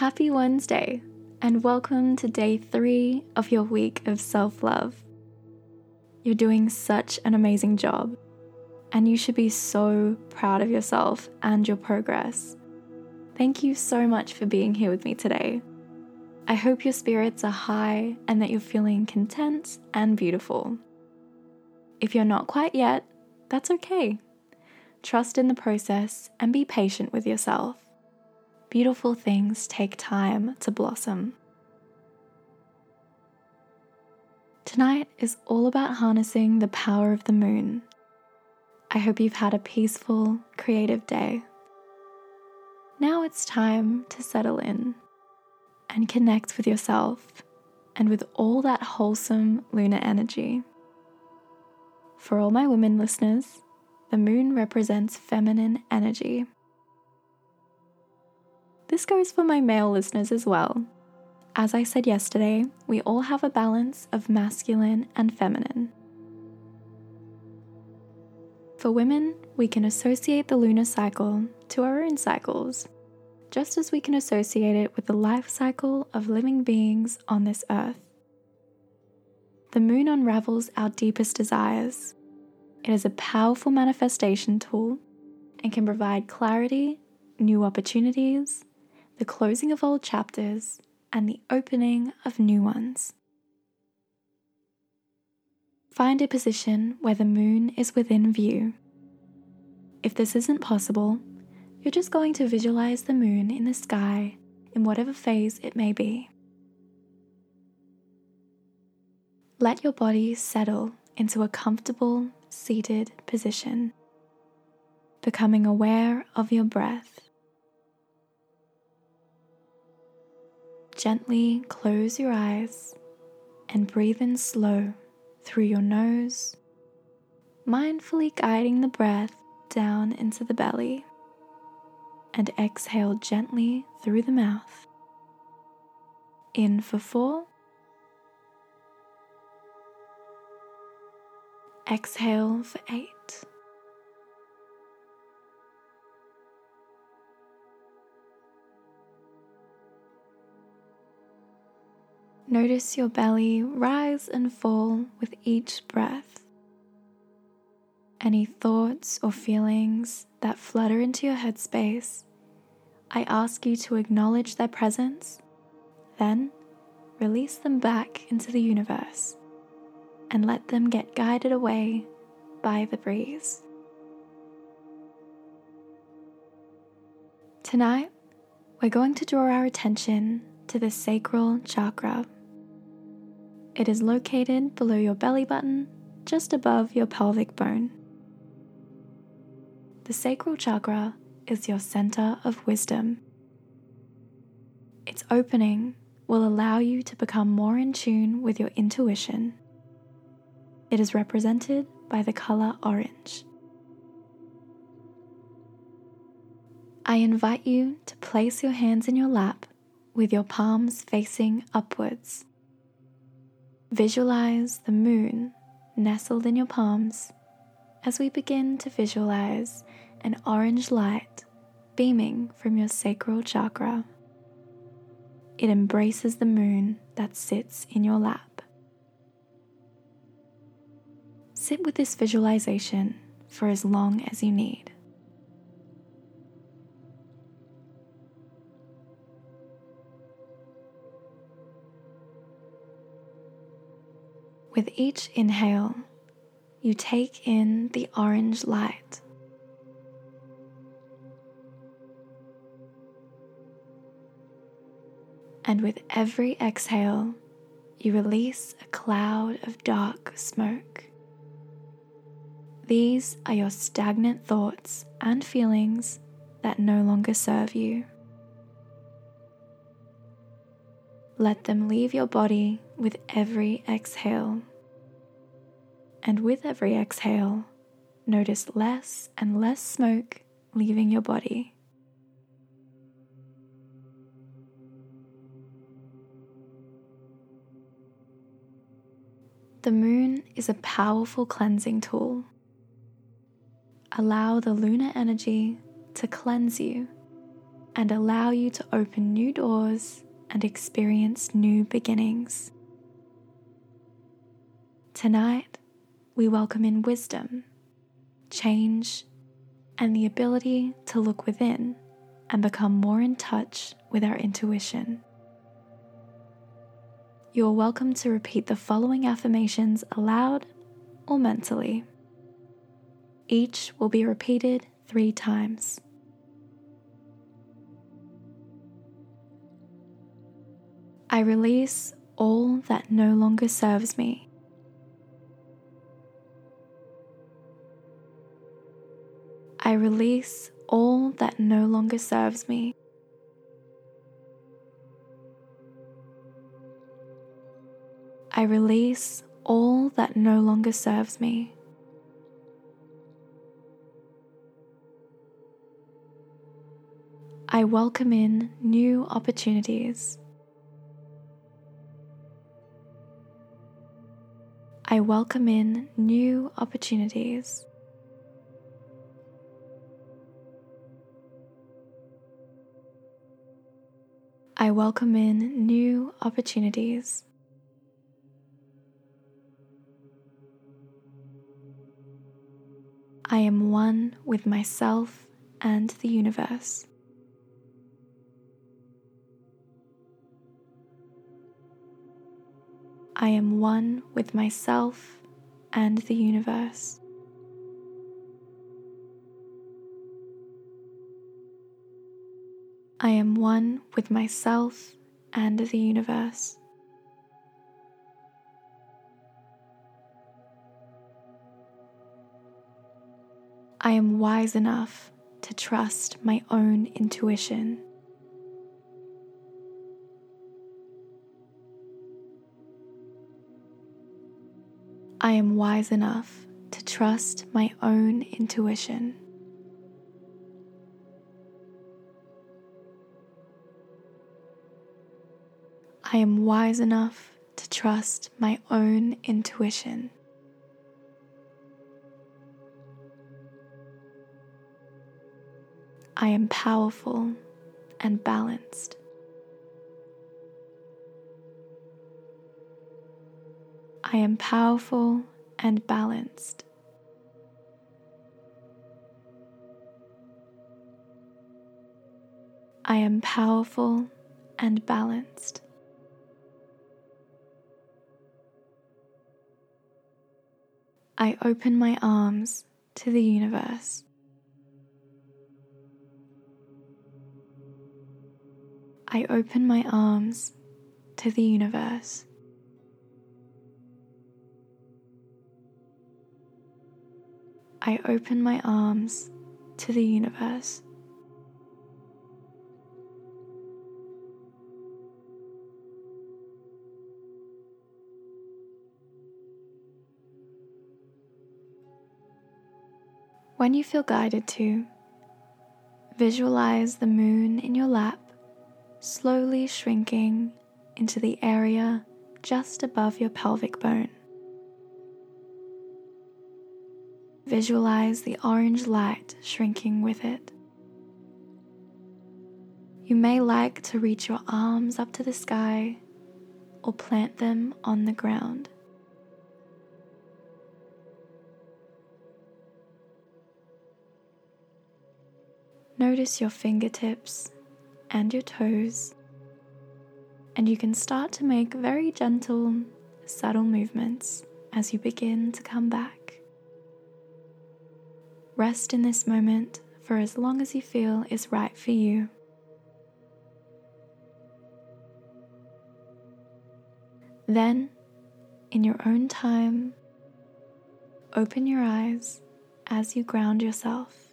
Happy Wednesday, and welcome to day three of your week of self love. You're doing such an amazing job, and you should be so proud of yourself and your progress. Thank you so much for being here with me today. I hope your spirits are high and that you're feeling content and beautiful. If you're not quite yet, that's okay. Trust in the process and be patient with yourself. Beautiful things take time to blossom. Tonight is all about harnessing the power of the moon. I hope you've had a peaceful, creative day. Now it's time to settle in and connect with yourself and with all that wholesome lunar energy. For all my women listeners, the moon represents feminine energy. This goes for my male listeners as well. As I said yesterday, we all have a balance of masculine and feminine. For women, we can associate the lunar cycle to our own cycles, just as we can associate it with the life cycle of living beings on this earth. The moon unravels our deepest desires. It is a powerful manifestation tool and can provide clarity, new opportunities, the closing of old chapters, and the opening of new ones. Find a position where the moon is within view. If this isn't possible, you're just going to visualize the moon in the sky in whatever phase it may be. Let your body settle into a comfortable, seated position, becoming aware of your breath. Gently close your eyes and breathe in slow through your nose, mindfully guiding the breath down into the belly, and exhale gently through the mouth. In for four. Exhale for eight. Notice your belly rise and fall with each breath. Any thoughts or feelings that flutter into your headspace, I ask you to acknowledge their presence, then release them back into the universe and let them get guided away by the breeze. Tonight, we're going to draw our attention to the sacral chakra. It is located below your belly button, just above your pelvic bone. The sacral chakra is your center of wisdom. Its opening will allow you to become more in tune with your intuition. It is represented by the color orange. I invite you to place your hands in your lap with your palms facing upwards. Visualize the moon nestled in your palms as we begin to visualize an orange light beaming from your sacral chakra. It embraces the moon that sits in your lap. Sit with this visualization for as long as you need. With each inhale, you take in the orange light. And with every exhale, you release a cloud of dark smoke. These are your stagnant thoughts and feelings that no longer serve you. Let them leave your body with every exhale. And with every exhale, notice less and less smoke leaving your body. The moon is a powerful cleansing tool. Allow the lunar energy to cleanse you and allow you to open new doors and experience new beginnings. Tonight, we welcome in wisdom, change, and the ability to look within and become more in touch with our intuition. You are welcome to repeat the following affirmations aloud or mentally. Each will be repeated three times. I release all that no longer serves me. I release all that no longer serves me. I release all that no longer serves me. I welcome in new opportunities. I welcome in new opportunities. I welcome in new opportunities. I am one with myself and the universe. I am one with myself and the universe. I am one with myself and the universe. I am wise enough to trust my own intuition. I am wise enough to trust my own intuition. I am wise enough to trust my own intuition. I am powerful and balanced. I am powerful and balanced. I am powerful and balanced. I open my arms to the universe. I open my arms to the universe. I open my arms to the universe. When you feel guided to, visualize the moon in your lap slowly shrinking into the area just above your pelvic bone. Visualize the orange light shrinking with it. You may like to reach your arms up to the sky or plant them on the ground. Notice your fingertips and your toes, and you can start to make very gentle, subtle movements as you begin to come back. Rest in this moment for as long as you feel is right for you. Then, in your own time, open your eyes as you ground yourself.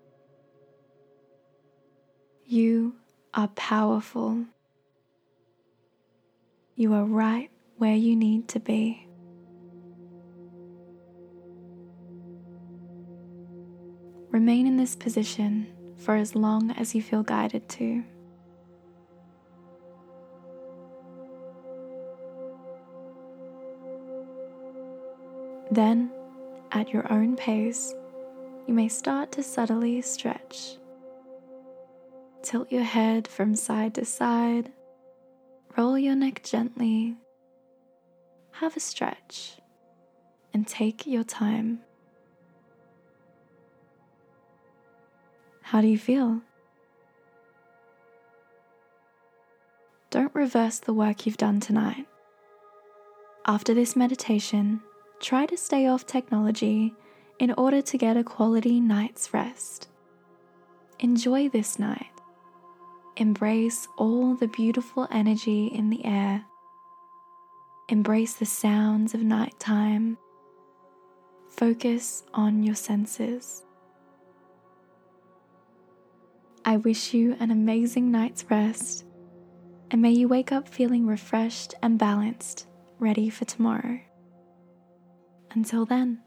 You are powerful. You are right where you need to be. Remain in this position for as long as you feel guided to. Then, at your own pace, you may start to subtly stretch Tilt your head from side to side. Roll your neck gently. Have a stretch and take your time. How do you feel? Don't reverse the work you've done tonight. After this meditation, try to stay off technology in order to get a quality night's rest. Enjoy this night. Embrace all the beautiful energy in the air. Embrace the sounds of nighttime. Focus on your senses. I wish you an amazing night's rest, and may you wake up feeling refreshed and balanced, ready for tomorrow. Until then.